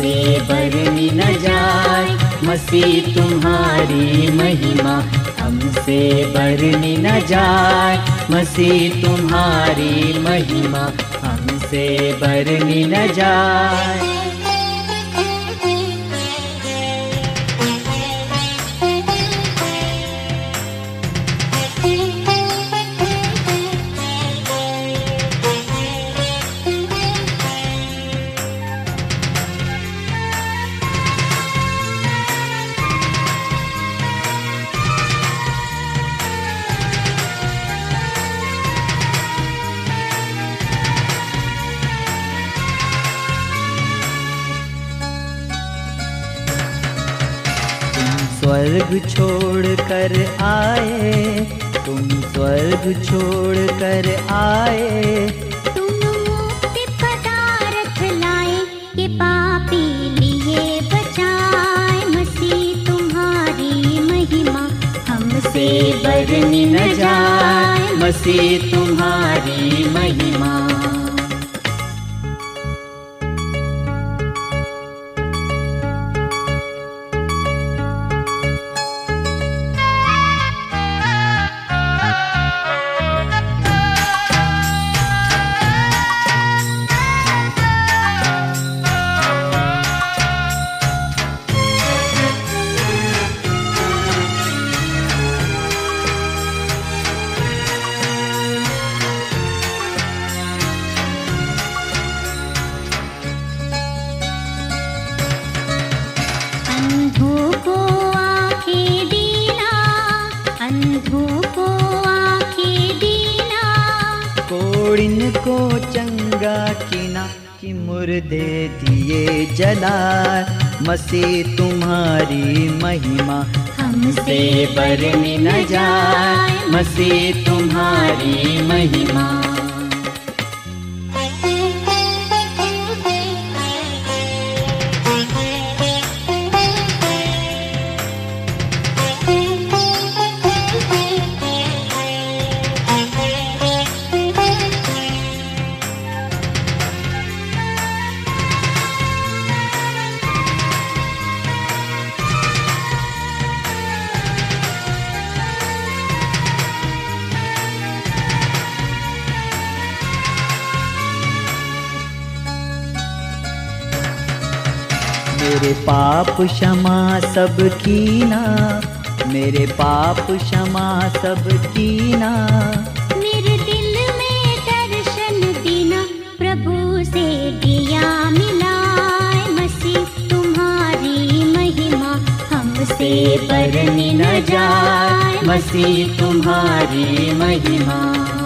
हमसे बरनी न जाए मसीह तुम्हारी महिमा। हमसे बरनी न जाए मसीह तुम्हारी महिमा। हमसे बरनी न जाए। स्वर्ग छोड़ कर आए, तुम स्वर्ग छोड़ कर आए तुम लाए पापी लिए बचाए। तुम्हारी महिमा हमसे बरनी न जाए। मसीह तुम्हारी महिमा। कोड़िन को चंगा किना कि मुर्दे दिए जला मसीह तुम्हारी महिमा हमसे बरनी न जाए। मसीह तुम्हारी महिमा। मेरे पाप क्षमा सब कीना। मेरे पाप क्षमा सब कीना। मेरे दिल में दर्शन देना प्रभु से दिया मिलाए मसीह, तुम्हारी महिमा हमसे बरनी न जाए। मसीह, तुम्हारी महिमा।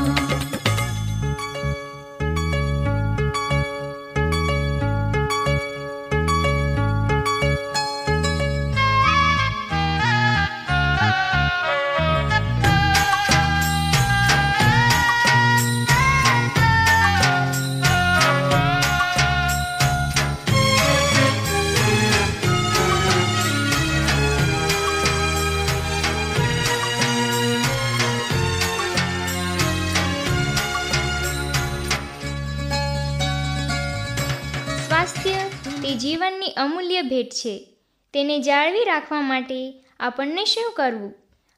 અમૂલ્ય ભેટ છે. તેને જાળવી રાખવા માટે આપણને શું કરવું?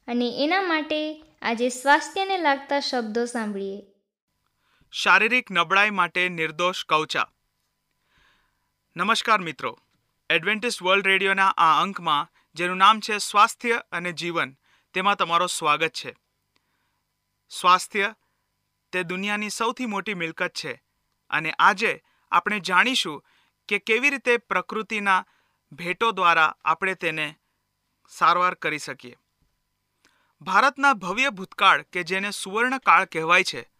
અને એના માટે આજે સ્વાસ્થ્યને લાગતા શબ્દો સાંભળીએ. શારીરિક નબળાઈ માટે નિર્દોષ કવચા. નમસ્કાર મિત્રો. એડવેન્ટિસ્ટ વર્લ્ડ રેડિયોના આ અંકમાં, જેનું નામ છે સ્વાસ્થ્ય અને જીવન, તેમાં તમારો સ્વાગત છે. સ્વાસ્થ્ય તે દુનિયાની સૌથી મોટી મિલકત છે. અને આજે આપણે જાણીશું કે કેવી રીતે પ્રકૃતિના ભેટો દ્વારા આપણે તેને સારવાર કરી શકીએ? ભારતના ભવ્ય ભૂતકાળ કે જેને સુવર્ણકાળ કહેવાય છે,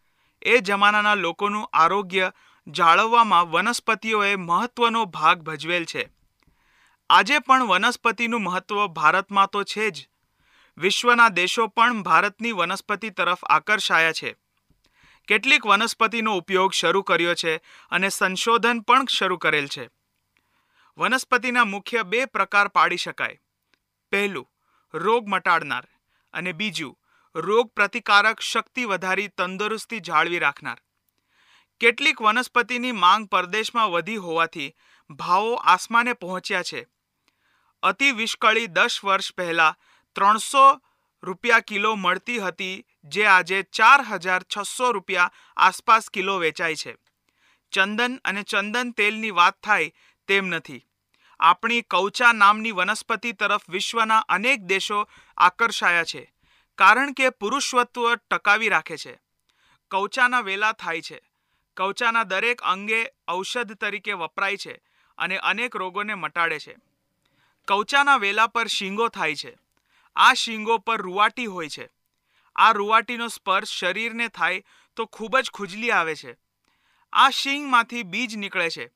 એ જમાનાના લોકોનું આરોગ્ય જાળવવામાં વનસ્પતિઓએ મહત્વનો ભાગ ભજવેલ છે. આજે પણ વનસ્પતિનું મહત્વ ભારતમાં તો છે જ. વિશ્વના દેશો પણ ભારતની વનસ્પતિ તરફ આકર્ષાયા છે. કેટલીક વનસ્પતિનો ઉપયોગ શરૂ કર્યો છે અને સંશોધન પણ શરૂ કરેલ છે. વનસ્પતિના મુખ્ય બે પ્રકાર પાડી શકાય. પહેલું, રોગ મટાડનાર અને બીજું, રોગ પ્રતિકારક શક્તિ વધારી તંદુરસ્તી જાળવી રાખનાર. કેટલીક વનસ્પતિની માંગ પરદેશમાં વધી હોવાથી ભાવો આસમાને પહોંચ્યા છે. અતિ વિષ્કળી દસ વર્ષ પહેલાં ત્રણસો રૂપિયા કિલો મળતી હતી જે આજે ચાર હજાર છસો રૂપિયા આસપાસ કિલો વેચાય છે. ચંદન અને ચંદન તેલની વાત થાય તેમ નથી. આપણી કૌચા નામની વનસ્પતિ તરફ વિશ્વના અનેક દેશો આકર્ષાયા છે, કારણ કે પુરુષત્વ ટકાવી રાખે છે. કૌચાના વેલા થાય છે. કવચાના દરેક અંગે ઔષધ તરીકે વપરાય છે અને અનેક રોગોને મટાડે છે. કવચાના વેલા પર શીંગો થાય છે. આ શીંગો પર રૂવાટી હોય છે. આ રૂવાટીનો સ્પર્શ શરીરને થાય તો ખૂબ જ ખુજલી આવે છે. આ શીંગમાંથી બીજ નીકળે છે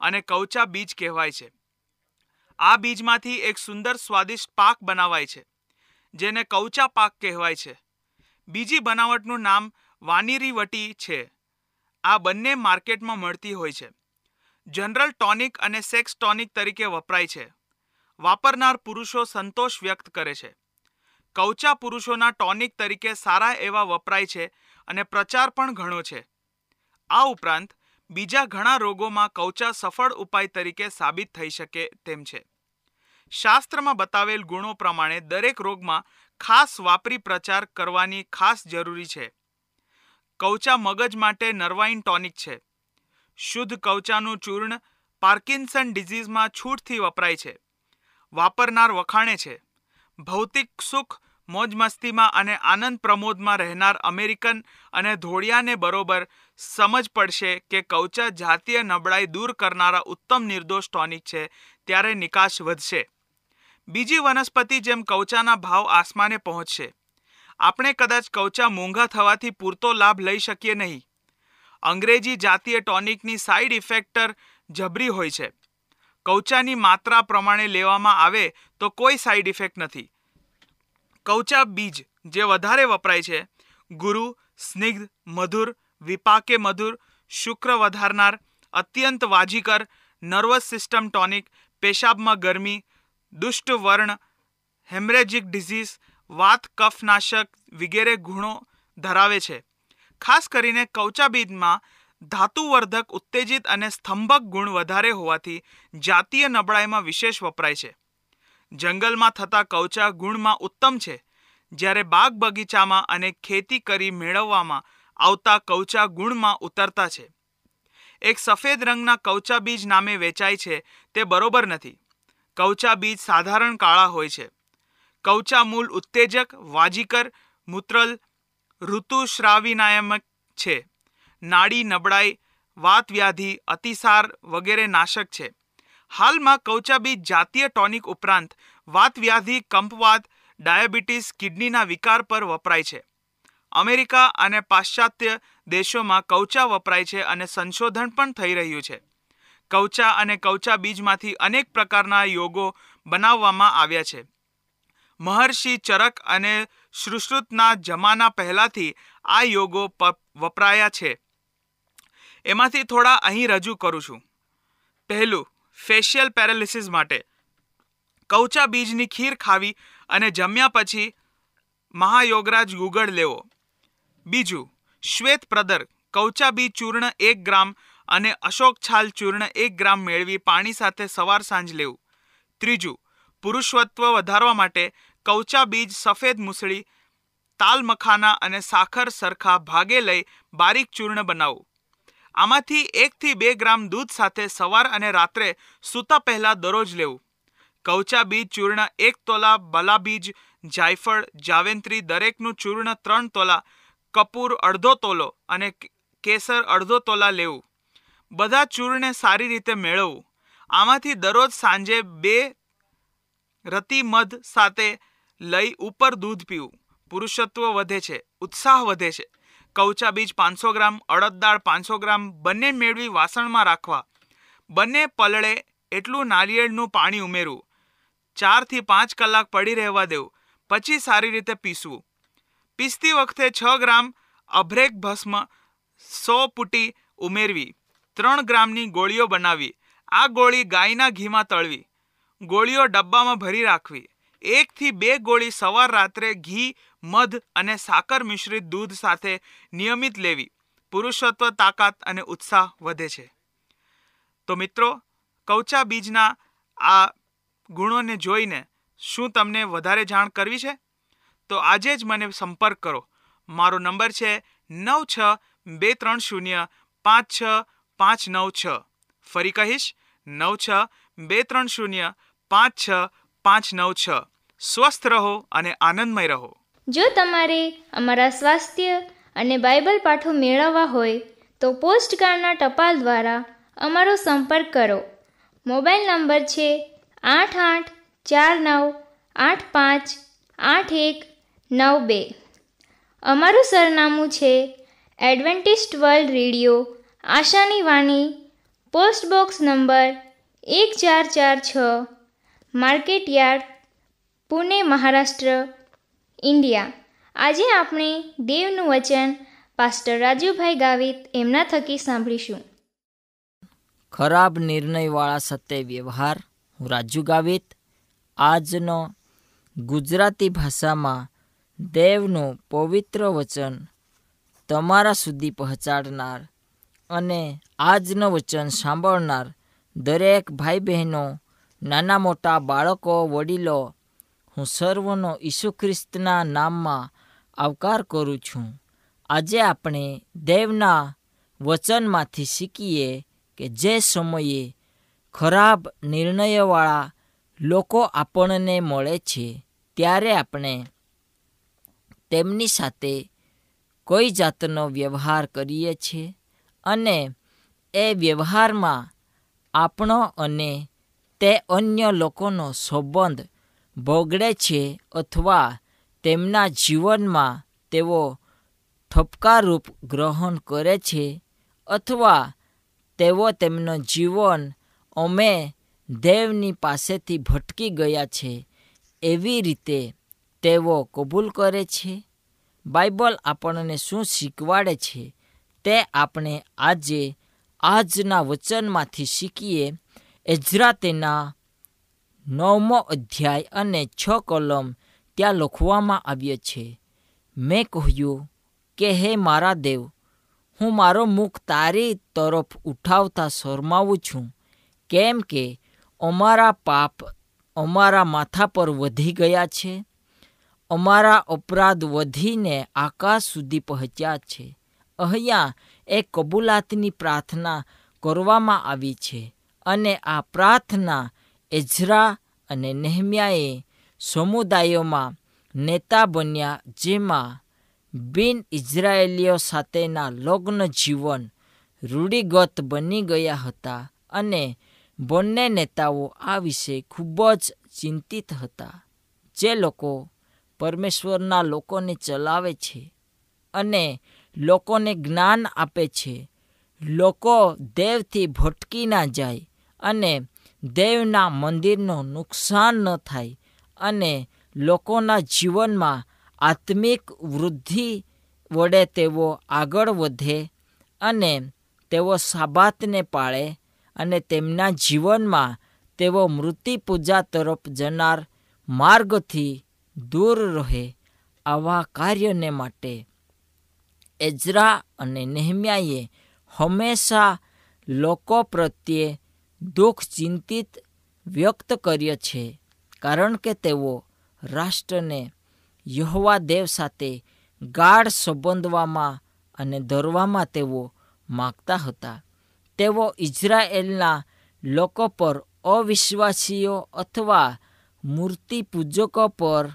અને કવચા બીજ કહેવાય છે. આ બીજમાંથી એક સુંદર સ્વાદિષ્ટ પાક બનાવાય છે, જેને કવચા પાક કહેવાય છે. બીજી બનાવટનું નામ વાનીરીવટી છે. આ બંને માર્કેટમાં મળતી હોય છે. જનરલ ટોનિક અને સેક્સ ટોનિક તરીકે વપરાય છે. વાપરનાર પુરુષો સંતોષ વ્યક્ત કરે છે. કૌચા પુરુષોના ટોનિક તરીકે સારા એવા વપરાય છે અને પ્રચાર પણ ઘણો છે. આ ઉપરાંત, બીજા ઘણા રોગોમાં કવચા સફળ ઉપાય તરીકે સાબિત થઈ શકે તેમ છે. શાસ્ત્રમાં બતાવેલ ગુણો પ્રમાણે દરેક રોગમાં ખાસ વાપરી પ્રચાર કરવાની ખાસ જરૂરી છે. કવચા મગજ માટે નર્વાઇન ટોનિક છે. શુદ્ધ કવચાનું ચૂર્ણ પાર્કિન્સન ડિઝીઝમાં છૂટથી વપરાય છે. વાપરનાર વખાણે છે. ભૌતિક સુખ, મોજ મસ્તીમાં અને આનંદ પ્રમોદમાં રહેનાર અમેરિકન અને ધોળિયાને બરોબર સમજ પડશે કે કવચા જાતીય નબળાઈ દૂર કરનારા ઉત્તમ નિર્દોષ ટોનિક છે, ત્યારે નિકાસ વધશે. બીજી વનસ્પતિ જેમ કવચાના ભાવ આસમાને પહોંચશે. આપણે કદાચ કવચા મોંઘા થવાથી પૂરતો લાભ લઈ શકીએ નહીં. અંગ્રેજી જાતીય ટોનિકની સાઇડ ઇફેક્ટર જબરી હોય છે. કવચાની માત્રા પ્રમાણે લેવામાં આવે તો કોઈ સાઇડ ઇફેક્ટ નથી. કવચા બીજ જે વધારે વપરાય છે, ગુરુ, સ્નિગ્ધ, મધુર, વિપાકે મધુર, શુક્ર વધારનાર, અત્યંત વાજીકર નર્વસ સિસ્ટમ ટોનિક પેશાબમાં ગરમી, દુષ્ટ વર્ણ હેમરેજિક ડિઝીઝ વાત કફનાશક વગેરે ગુણો ધરાવે છે. ખાસ કરીને કવચાબીજમાં ધાતુવર્ધક ઉત્તેજિત અને સ્તંભક ગુણ વધારે હોવાથી જાતીય નબળાઈમાં વિશેષ વપરાય છે. જંગલમાં થતા કવચા ગુણમાં ઉત્તમ છે. જ્યારે બાગ બગીચામાં અને ખેતી કરી મેળવવામાં આવતા કવચા ગુણમાં ઉતરતા છે. એક સફેદ રંગના કવચા બીજ નામે વેચાય છે તે બરોબર નથી. કવચા બીજ સાધારણ કાળા હોય છે. કવચા મૂલ ઉત્તેજક, વાજીકર, મૂત્રલ ઋતુશ્રાવિનાયમક છે. નાડી નબળાઈ, વાતવ્યાધિ, અતિસાર વગેરે નાશક છે. હાલમાં કૌચાબીજ જાતીય ટોનિક ઉપરાંત વાતવ્યાધિ કંપવાત ડાયાબિટીસ, કિડનીના વિકાર પર વપરાય છે. અમેરિકા અને પાશ્ચાત્ય દેશોમાં કૌચા વપરાય છે અને સંશોધન પણ થઈ રહ્યું છે. કૌચા અને કૌચા બીજમાંથી અનેક પ્રકારના યોગો બનાવવામાં આવ્યા છે. મહર્ષિ ચરક અને સુશ્રુતના જમાના પહેલાંથી આ યોગો વપરાયા છે. એમાંથી થોડા અહીં રજૂ કરું છું. પહેલું ફેશિયલ પેરાલિસિસ માટે. કૌચા બીજની ખીર ખાવી અને જમ્યા પછી મહાયોગરાજ ગુગળ લેવો. બીજું, શ્વેત પ્રદર, કૌચા બીજ ચૂર્ણ એક ગ્રામ અને અશોક છાલ ચૂર્ણ એક ગ્રામ મેળવી પાણી સાથે સવાર સાંજ લેવું. ત્રીજું, પુરુષત્વ વધારવા માટે કૌચા બીજ સફેદ મૂસળી, તાલ મખાના અને સાખર સરખા ભાગે લઈ બારીક ચૂર્ણ બનાવવું આમાંથી એકથી બે ગ્રામ દૂધ સાથે સવાર અને રાત્રે સૂતા પહેલા દરરોજ લેવું. કવચા બીજ, ચૂર્ણ એક તોલા, બલા બીજ, જાયફળ જાવેન્ત્રી દરેકનું ચૂર્ણ ત્રણ તોલા, કપૂર અડધો તોલો અને કેસર અડધો તોલા લેવું. બધા ચૂર્ણને સારી રીતે મેળવવું. આમાંથી દરરોજ સાંજે બે રતિ મધ સાથે લઈ ઉપર દૂધ પીવું. પુરુષત્વ વધે છે, ઉત્સાહ વધે છે. કવચા બીજ પાંચસો ગ્રામ, અડદ દાળ પાંચસો ગ્રામ બંને મેળવી વાસણમાં રાખવા. બંને પલળે એટલું નારિયેળનું પાણી ઉમેરવું. ચારથી પાંચ કલાક પડી રહેવા દેવું. પછી સારી રીતે પીસવું. પીસતી વખતે છ ગ્રામ અભ્રેક ભસ્મ સો પુટી ઉમેરવી. ત્રણ ગ્રામની ગોળીઓ બનાવી. આ ગોળી ગાયના ઘીમાં તળવી. ગોળીઓ ડબ્બામાં ભરી રાખવી. એકથી બે ગોળી સવાર રાત્રે ઘી, મધ અને સાકર મિશ્રિત દૂધ સાથે નિયમિત લેવી. પુરુષત્વ, તાકાત અને ઉત્સાહ વધે છે. તો મિત્રો, કવચા બીજના આ ગુણોને જોઈને શું તમને વધારે જાણ કરવી છે? તો આજે જ મને સંપર્ક કરો. મારો નંબર છે નવ છ બે ત્રણ શૂન્ય પાંચ છ પાંચ નવ છ. ફરી કહીશ, નવ છ બે ત્રણ શૂન્ય પાંચ છ પાંચ નવ છ. સ્વસ્થ રહો અને આનંદમય રહો. જો તમારે અમારા સ્વાસ્થ્ય અને બાઇબલ પાઠો મેળવવા હોય, તો પોસ્ટકાર્ડના ટપાલ દ્વારા અમારો સંપર્ક કરો. મોબાઈલ નંબર છે આઠ આઠ ચાર નવ આઠ પાંચ આઠ એક નવ બે. અમારું સરનામું છે એડવેન્ટિસ્ટ વર્લ્ડ રેડિયો, આશાની વાણી, પોસ્ટ બોક્સ નંબર એક ચાર ચાર છ. Market yard, Pune Maharashtra, India. આજે આપણે દેવનું વચન પાસ્ટર રાજુભાઈ ગાવિત એમના થકી સાંભળીશું. ખરાબ નિર્ણયવાળા સત્ય વ્યવહાર, હું રાજુ ગાવિત. આજનો ગુજરાતી ભાષામાં દેવનું પવિત્ર વચન તમારા સુધી પહોંચાડનાર અને આજનું વચન સાંભળનાર દરેક ભાઈ બહેનો નાના મોટા બાળકો, વડીલો, હું સર્વનો ઈસુ ખ્રિસ્તના નામમાં આવકાર કરું છું. આજે આપણે દેવના વચનમાંથી શીખીએ કે જે સમયે ખરાબ નિર્ણયવાળા લોકો આપણને મળે છે, ત્યારે આપણે તેમની સાથે કોઈ જાતનો વ્યવહાર કરીએ છીએ અને એ વ્યવહારમાં આપણો અને તે અન્ય લોકોનો સંબંધ બગડે છે અથવા તેમના જીવનમાં તેઓ ઠપકારૂપ ગ્રહણ કરે છે અથવા તેઓ તેમનું જીવન અમે દેવની પાસેથી ભટકી ગયા છે, એવી રીતે તેઓ કબૂલ કરે છે? બાઇબલ આપણને શું શીખવાડે છે? તે આપણે આજે આજના વચનમાંથી શીખીએ એજરા તેના નવમો અધ્યાય અને છ કલમ ત્યાં લખવામાં આવ્યો છે, મેં કહ્યું, કે હે મારા દેવ, હું મારો મુખ તારી તરફ ઉઠાવતા શરમાવું છું, કેમ કે અમારા પાપ અમારા માથા પર વધી ગયા છે, અમારા અપરાધ વધીને આકાશ સુધી પહોંચ્યા છે, અહીંયા એક કબૂલાતની પ્રાર્થના કરવામાં આવી છે અને આ પ્રાર્થના એઝરા અને નેહમ્યાએ સમુદાયોમાં નેતા બન્યા, જેમાં બિન ઇઝરાયેલીઓ સાથેના લગ્ન જીવન રૂઢિગત બની ગયા હતા અને બંને નેતાઓ આ વિશે ખૂબ જ ચિંતિત હતા, જે લોકો પરમેશ્વરના લોકોને ચલાવે છે અને લોકોને જ્ઞાન આપે છે. લોકો દેવથી ભટકી ના જાય અને દેવના મંદિરનું નુકસાન ન થાય અને લોકોના જીવનમાં આત્મિક વૃદ્ધિ વડે તેઓ આગળ વધે અને તેઓ સાબાતને પાળે અને તેમના જીવનમાં તેઓ મૃત્યુ પૂજા તરફ જનાર માર્ગથી દૂર રહે આવા કાર્યને માટે. એજરા અને નેહમ્યાએ હંમેશા લોકો પ્રત્યે દુઃખ ચિંતિત વ્યક્ત કર્યો છે, કારણ કે તેઓ રાષ્ટ્રને યહવા દેવ સાથે ગાઢ સંબંધવામાં અને ધરવામાં તેઓ માગતા હતા. તેઓ ઇઝરાયેલના લોકો પર અવિશ્વાસીઓ અથવા મૂર્તિ પૂજકો પર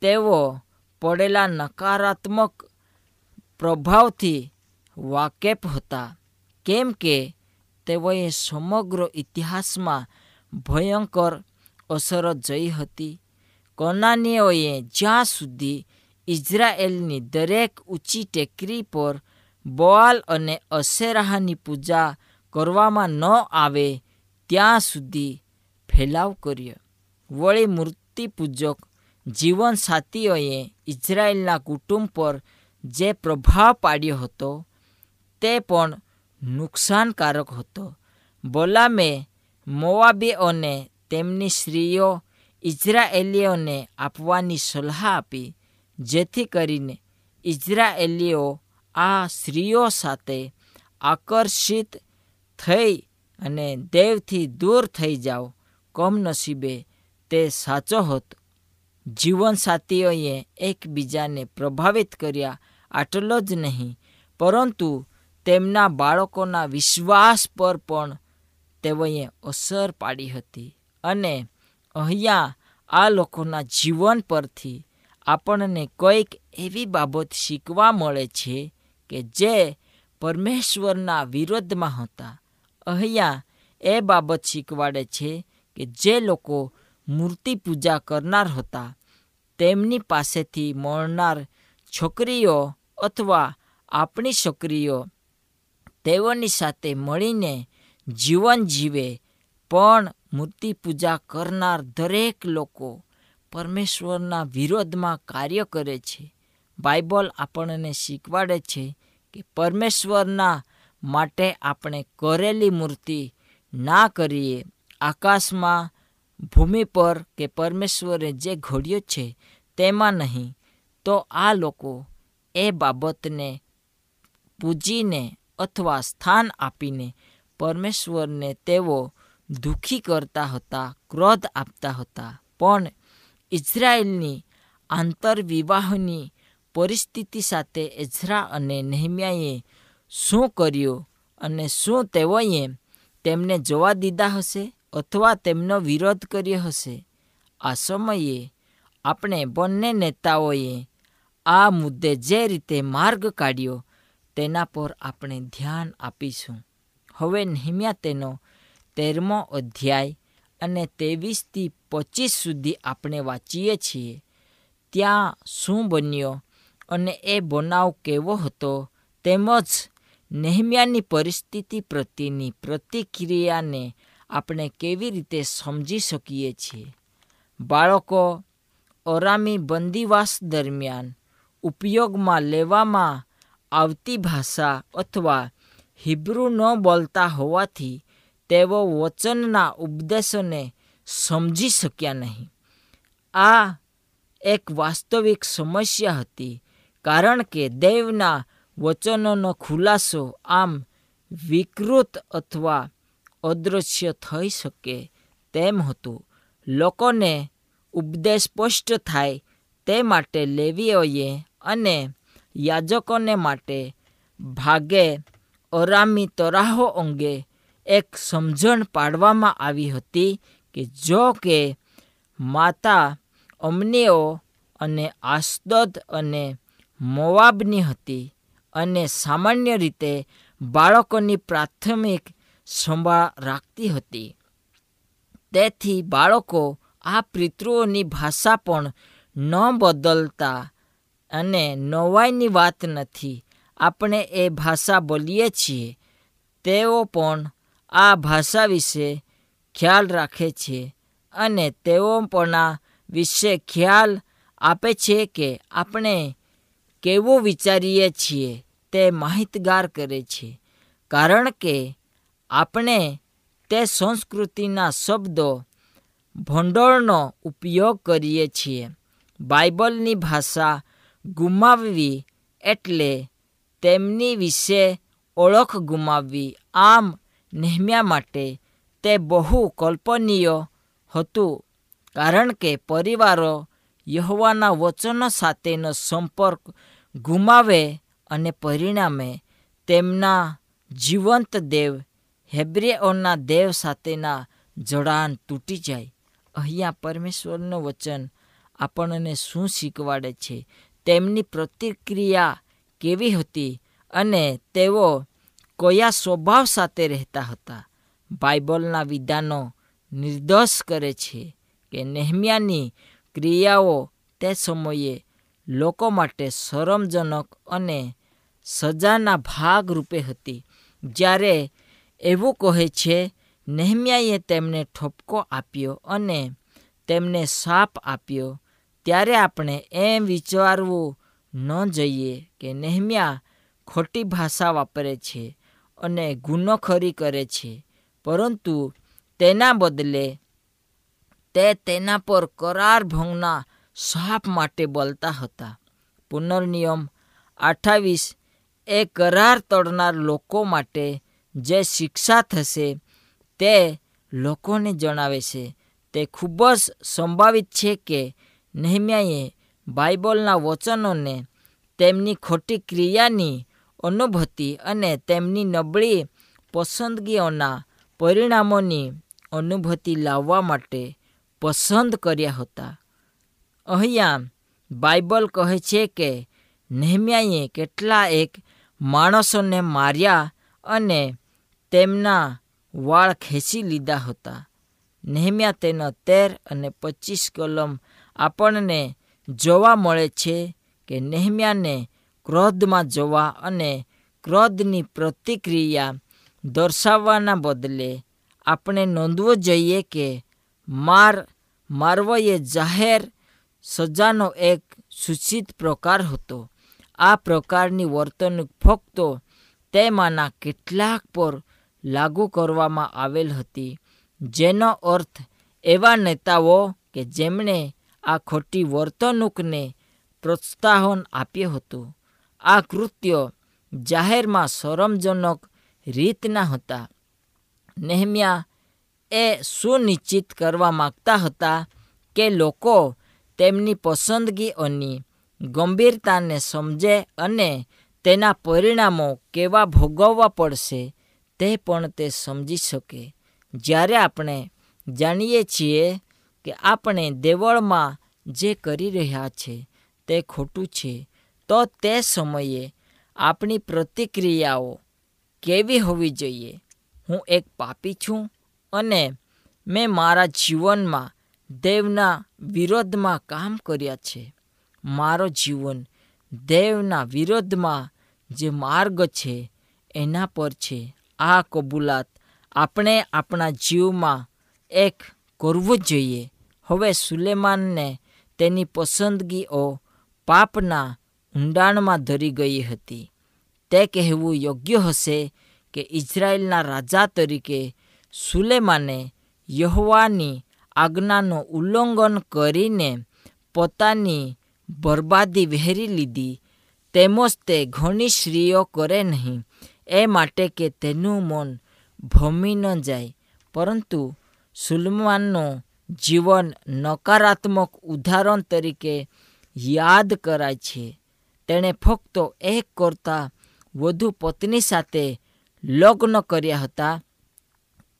તેઓ પડેલા નકારાત્મક પ્રભાવથી વાકેફ હતા. કેમ કે તેઓએ સમગ્ર ઇતિહાસમાં ભયંકર અસર જઈ હતી. કોનાનીઓએ જ્યાં સુધી ઇઝરાયેલની દરેક ઊંચી ટેકરી પર બોઆલ અને અસેરાહની પૂજા કરવામાં ન આવે, ત્યાં સુધી ફેલાવ કર્યો. વળી મૂર્તિપૂજક જીવનસાથીઓએ ઇઝરાયેલના કુટુંબ પર જે પ્રભાવ પાડ્યો હતો, તે પણ નુકસાનકારક હતો. બોલામે મોવાબીઓને તેમની સ્ત્રીઓ ઇઝરાયેલીઓને આપવાની સલાહ આપી, જેથી કરીને ઇઝરાયેલીઓ આ સ્ત્રીઓ સાથે આકર્ષિત થઈ અને દેવથી દૂર થઈ જાઓ કમનસીબે તે સાચો હતો. જીવનસાથીઓએ એકબીજાને પ્રભાવિત કર્યા આટલો જ નહીં, પરંતુ તેમના બાળકોના વિશ્વાસ પર પણ તેઓએ અસર પાડી હતી. અને અહીંયા આ લોકોના જીવન પરથી આપણને કંઈક એવી બાબત શીખવા મળે છે કે જે પરમેશ્વરના વિરોધમાં હતા. અહીંયા એ બાબત શીખવાડે છે કે જે લોકો મૂર્તિ પૂજા કરનાર હતા, તેમની પાસેથી મળનાર છોકરીઓ અથવા આપણી છોકરીઓ તેઓની સાથે મળીને જીવન જીવે, પણ મૂર્તિ પૂજા કરનાર દરેક લોકો પરમેશ્વરના વિરોધમાં કાર્ય કરે છે. બાઇબલ આપણને શીખવાડે છે કે પરમેશ્વરના માટે આપણે કરેલી મૂર્તિ ના કરીએ. આકાશમાં ભૂમિ પર કે પરમેશ્વરે જે ઘડ્યો છે તેમાં નહીં. તો આ લોકો એ બાબતને પૂજીને અથવા સ્થાન આપીને પરમેશ્વરને તેઓ દુઃખી કરતા હતા, ક્રોધ આપતા હતા. પણ ઇઝરાયેલની આંતરવિવાહની પરિસ્થિતિ સાથે એઝરા અને નહેમ્યાએ શું કર્યું અને શું તેઓએ તેમને જોવા દીધા હશે અથવા તેમનો વિરોધ કર્યો હશે? આ સમયે આપણે બંને નેતાઓએ આ મુદ્દે જે રીતે માર્ગ કાઢ્યો તેના પર આપણે ધ્યાન આપીશું. હવે નહેમ્યા તેનો તેરમો અધ્યાય અને ત્રેવીસથી પચીસ સુધી આપણે વાંચીએ છીએ, ત્યાં શું બન્યો અને એ બનાવ કેવો હતો તેમજ નેહમ્યાની પરિસ્થિતિ પ્રત્યેની પ્રતિક્રિયાને આપણે કેવી રીતે સમજી શકીએ છીએ? બાળકો, અરામી બંદીવાસ દરમિયાન ઉપયોગમાં લેવામાં આવતી ભાષા અથવા હિબ્રુ ન બોલતા હોવાથી તેઓ વચનના ઉપદેશોને સમજી શક્યા નહીં. આ એક વાસ્તવિક સમસ્યા હતી, કારણ કે દેવના વચનોનો ખુલાસો આમ વિકૃત અથવા અદૃશ્ય થઈ શકે તેમ હતું. લોકોને ઉપદેશ સ્પષ્ટ થાય તે માટે લેવીઓએ અને યાજકોને માટે ભાગે અરામી તરાહો અંગે એક સમજણ પાડવામાં આવી હતી કે જો કે માતા અમનીઓ અને આસદદ અને મોવાબની હતી અને સામાન્ય રીતે બાળકોની પ્રાથમિક સંભાળ રાખતી હતી. તેથી બાળકો આ પિતૃઓની ભાષા પણ ન બદલતા અને નોવાઈની વાત નથી. આપણે એ ભાષા બોલીએ છીએ. તેઓ પણ આ ભાષા વિશે ખ્યાલ રાખે છે અને તેઓ પણ આ વિશે ખ્યાલ આપે છે કે આપણે કેવું વિચારીએ છીએ તે માહિતગાર કરે છે. કારણ કે આપણે તે સંસ્કૃતિના શબ્દો ભંડોળનો ઉપયોગ કરીએ છીએ. બાઇબલની ભાષા ગુમાવવી એટલે તેમની વિશે ઓળખ ગુમાવવી આમ નેહમ્યા માટે તે બહુ કલ્પનીય હતું, કારણ કે પરિવારો યહવાના વચનો સાથેનો સંપર્ક ગુમાવે અને પરિણામે તેમના જીવંત દેવ હેબ્રેઓના દેવ સાથેના જોડાણ તૂટી જાય. અહીંયા પરમેશ્વરનું વચન આપણને શું શીખવાડે છે? તેમની પ્રતિક્રિયા કેવી હતી અને તેઓ કયા સ્વભાવ સાથે રહેતા હતા? બાઇબલના વિધાનો નિર્દોષ કરે છે કે નેહમિયાની ક્રિયાઓ તે સમયે લોકો માટે શરમજનક અને સજાના ભાગ રૂપે હતી. જ્યારે એવું કહે છે, નેહમિયાએ તેમને ઠપકો આપ્યો અને તેમને સાપ આપ્યો ત્યારે આપણે એમ વિચારવું ન જોઈએ કે નેહમ્યા ખોટી ભાષા વાપરે છે અને ગુનોખરી કરે છે. પરંતુ તેના બદલે તે તેના પર કરાર ભંગના સાપ માટે બોલતા હતા. પુનર્નિયમ અઠાવીસ એ કરાર તોડનાર લોકો માટે જે શિક્ષા થશે તે લોકોને જણાવે છે. તે ખૂબ જ સંભાવિત છે કે નેહમ્યાએ બાઇબલના વચનોને તેમની ખોટી ક્રિયાની અનુભૂતિ અને તેમની નબળી પસંદગીઓના પરિણામોની અનુભૂતિ લાવવા માટે પસંદ કર્યા હતા. અહીંયા બાઇબલ કહે છે કે નહેમ્યાએ કેટલા એક માણસોને માર્યા અને તેમના વાળ ખેંચી લીધા હતા. નહેમ્યા તેનો તેર અને પચીસ કલમ આપણને જોવા મળે છે કે નેહમ્યાને ક્રોધમાં જોવા અને ક્રોધની પ્રતિક્રિયા દર્શાવવાના બદલે આપણે નોંધવું જોઈએ કે માર મારવો જાહેર સજાનો એક સૂચિત પ્રકાર હતો. આ પ્રકારની વર્તણૂક ફક્ત તેમાંના કેટલાક પર લાગુ કરવામાં આવેલ હતી. જેનો અર્થ એવા નેતાઓ કે જેમણે આ ખોટી વર્તણૂકને પ્રોત્સાહન આપ્યું હતું. આ કૃત્યો જાહેરમાં શરમજનક રીતના હતા. નેહમ્યા એ સુનિશ્ચિત કરવા માગતા હતા કે લોકો તેમની પસંદગીઓની ગંભીરતાને સમજે અને તેના પરિણામો કેવા ભોગવવા પડશે તે પણ તે સમજી શકે. જ્યારે આપણે જાણીએ છીએ કે આપણે દેવળમાં જે કરી રહ્યા છે તે ખોટું છે, તો તે સમયે આપણી પ્રતિક્રિયાઓ કેવી હોવી જોઈએ? હું એક પાપી છું અને મેં મારા જીવનમાં દેવના વિરોધમાં કામ કર્યા છે. મારો જીવન દેવના વિરોધમાં જે માર્ગ છે, એના પર છે. આ કબૂલાત આપણે આપણા જીવમાં એક કરવું જોઈએ. હવે સુલેમાનને તેની પસંદગીઓ પાપના ઊંડાણમાં ધરી ગઈ હતી. તે કહેવું યોગ્ય હશે કે ઇઝરાયેલના રાજા તરીકે સુલેમાને યહવાની આજ્ઞાનું ઉલ્લંઘન કરીને પોતાની બરબાદી વહેરી લીધી. તેમજ તે ઘણી શ્રીઓ કરે નહીં, એ માટે કે તેનું મન ભમી ન જાય. પરંતુ સુલમાનનું જીવન નકારાત્મક ઉદાહરણ તરીકે યાદ કરાય છે. તેણે ફક્ત એક કરતાં વધુ પત્ની સાથે લગ્ન કર્યા હતા.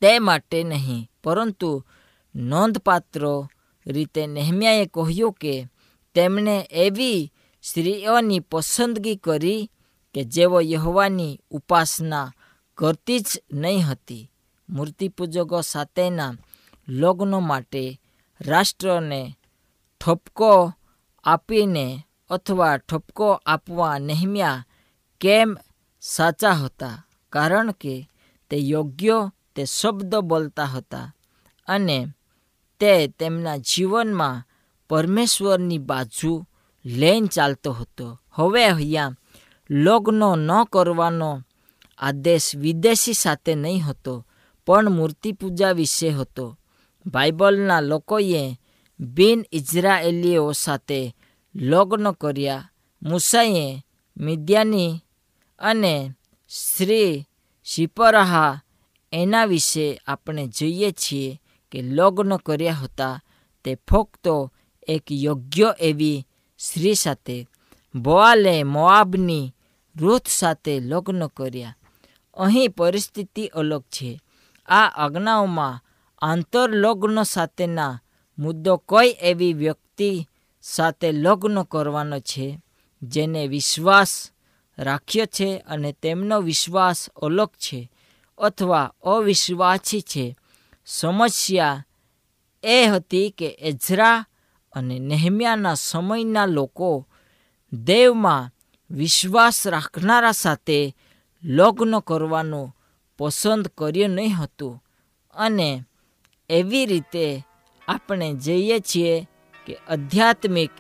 તે માટે નહીં, પરંતુ નોંધપાત્ર રીતે નેહમ્યાએ કહ્યું કે તેમણે એવી સ્ત્રીઓની પસંદગી કરી કે જેઓ યહોવાની ઉપાસના કરતી જ નહીં હતી. મૂર્તિપૂજકો સાથેના લગ્નો માટે રાષ્ટ્રને ઠપકો આપીને અથવા ઠપકો આપવા નહેમ્યા કેમ સાચા હતા? કારણ કે તે યોગ્ય તે શબ્દ બોલતા હતા અને તે તેમના જીવનમાં પરમેશ્વરની બાજુ લઈને ચાલતો હતો. હવે અહીંયા લગ્ન ન કરવાનો આદેશ વિદેશી સાથે નહીં હતો, પણ મૂર્તિપૂજા વિશે હતો. બાઇબલના લોકોએ બિન ઇઝરાયેલીઓ સાથે લગ્ન કર્યા. મૂસાએ મિદ્યાની અને શ્રી શિપરાહા એના વિશે આપણે જોઈએ છીએ કે લગ્ન કર્યા હતા. તે ફક્ત એક યોગ્ય એવી સ્ત્રી સાથે બોઆલે મોઆબની રૂથ સાથે લગ્ન કર્યા. અહીં પરિસ્થિતિ અલગ છે. આ આજ્ઞાઓમાં આંતરલગ્ન સાથેના મુદ્દો કોઈ એવી વ્યક્તિ સાથે લગ્ન કરવાનો છે, જેને વિશ્વાસ રાખ્યો છે અને તેમનો વિશ્વાસ અલગ છે અથવા અવિશ્વાસી છે? સમસ્યા એ હતી કે એઝરા અને નેહમ્યાના સમયના લોકો દેવમાં વિશ્વાસ રાખનારા સાથે લગ્ન કરવાનું પસંદ કર્યું નહીં હતું અને એવી રીતે આપણે જઈએ છીએ કે આધ્યાત્મિક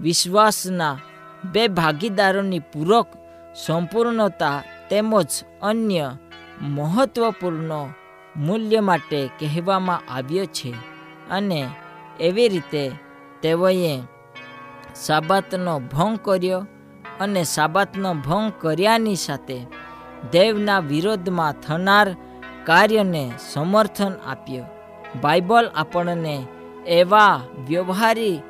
વિશ્વાસના બે ભાગીદારોની પૂરક સંપૂર્ણતા તેમજ અન્ય મહત્વપૂર્ણ મૂલ્ય માટે કહેવામાં આવ્યો છે. અને એવી રીતે તેઓએ સાબાતનો ભંગ કર્યો અને સાબાતનો ભંગ કર્યાની સાથે દેવના વિરોધમાં થનાર કાર્યને સમર્થન આપ્યું. બાઇબલ આપણને એવા વ્યવહારી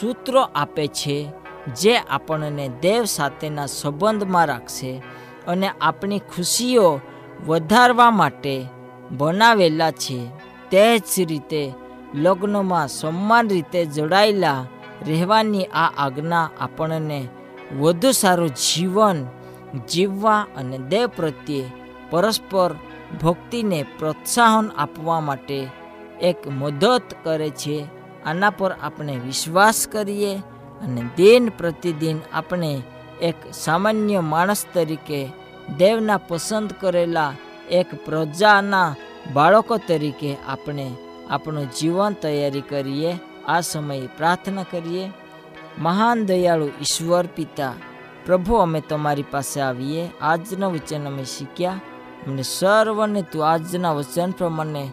સૂત્રો આપે છે જે આપણને દેવ સાથેના સંબંધમાં રાખશે અને આપણી ખુશીઓ વધારવા માટે બનાવેલા છે. તે જ રીતે લગ્નમાં સમાન રીતે જોડાયેલા રહેવાની આ આજ્ઞા આપણને વધુ સારું જીવન જીવવા અને દેવ પ્રત્યે પરસ્પર ભક્તિને પ્રોત્સાહન આપવા માટે એક મદદ કરે છે. આના પર આપણે વિશ્વાસ કરીએ અને દિન પ્રતિદિન આપણે એક સામાન્ય માણસ તરીકે દેવના પસંદ કરેલા એક પ્રજાના બાળકો તરીકે આપણે આપણું જીવન તૈયારી કરીએ. આ સમયે પ્રાર્થના કરીએ. મહાન દયાળુ ઈશ્વર પિતા, પ્રભુ અમે તમારી પાસે આવીએ. આજના વચન અમે શીખ્યા. અમને સર્વને તું આજના વચન પ્રમાણે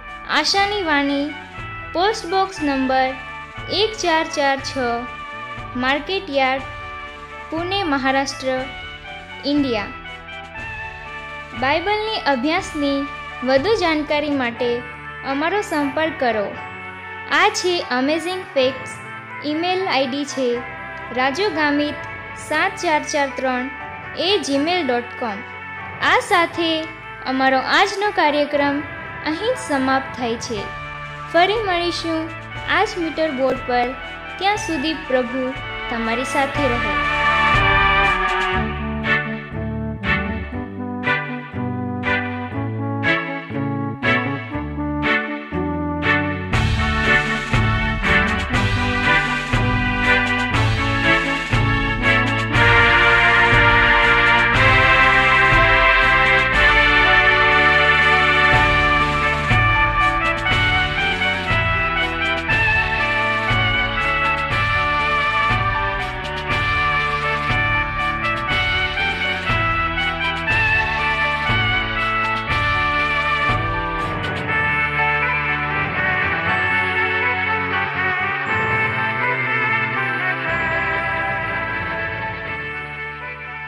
આશાની વાણી પોસ્ટ બોક્સ નંબર એક ચાર ચાર છ market yard, Pune, Maharashtra, India. બાઇબલની અભ્યાસની વધુ જાણકારી માટે અમારો સંપર્ક કરો. આ છે અમેઝિંગ ફેક્ટ્સ ઈમેલ આઈડી છે રાજુ ગામિત સાત ચાર ચાર ત્રણ એ જીમેલ ડોટ કોમ આ સાથે અમારો આજનો કાર્યક્રમ અહીં સમાપ્ત થાય છે. ફરી મળીશું આ જ મીટર બોર્ડ પર. ત્યાં સુધી પ્રભુ તમારી સાથે રહે.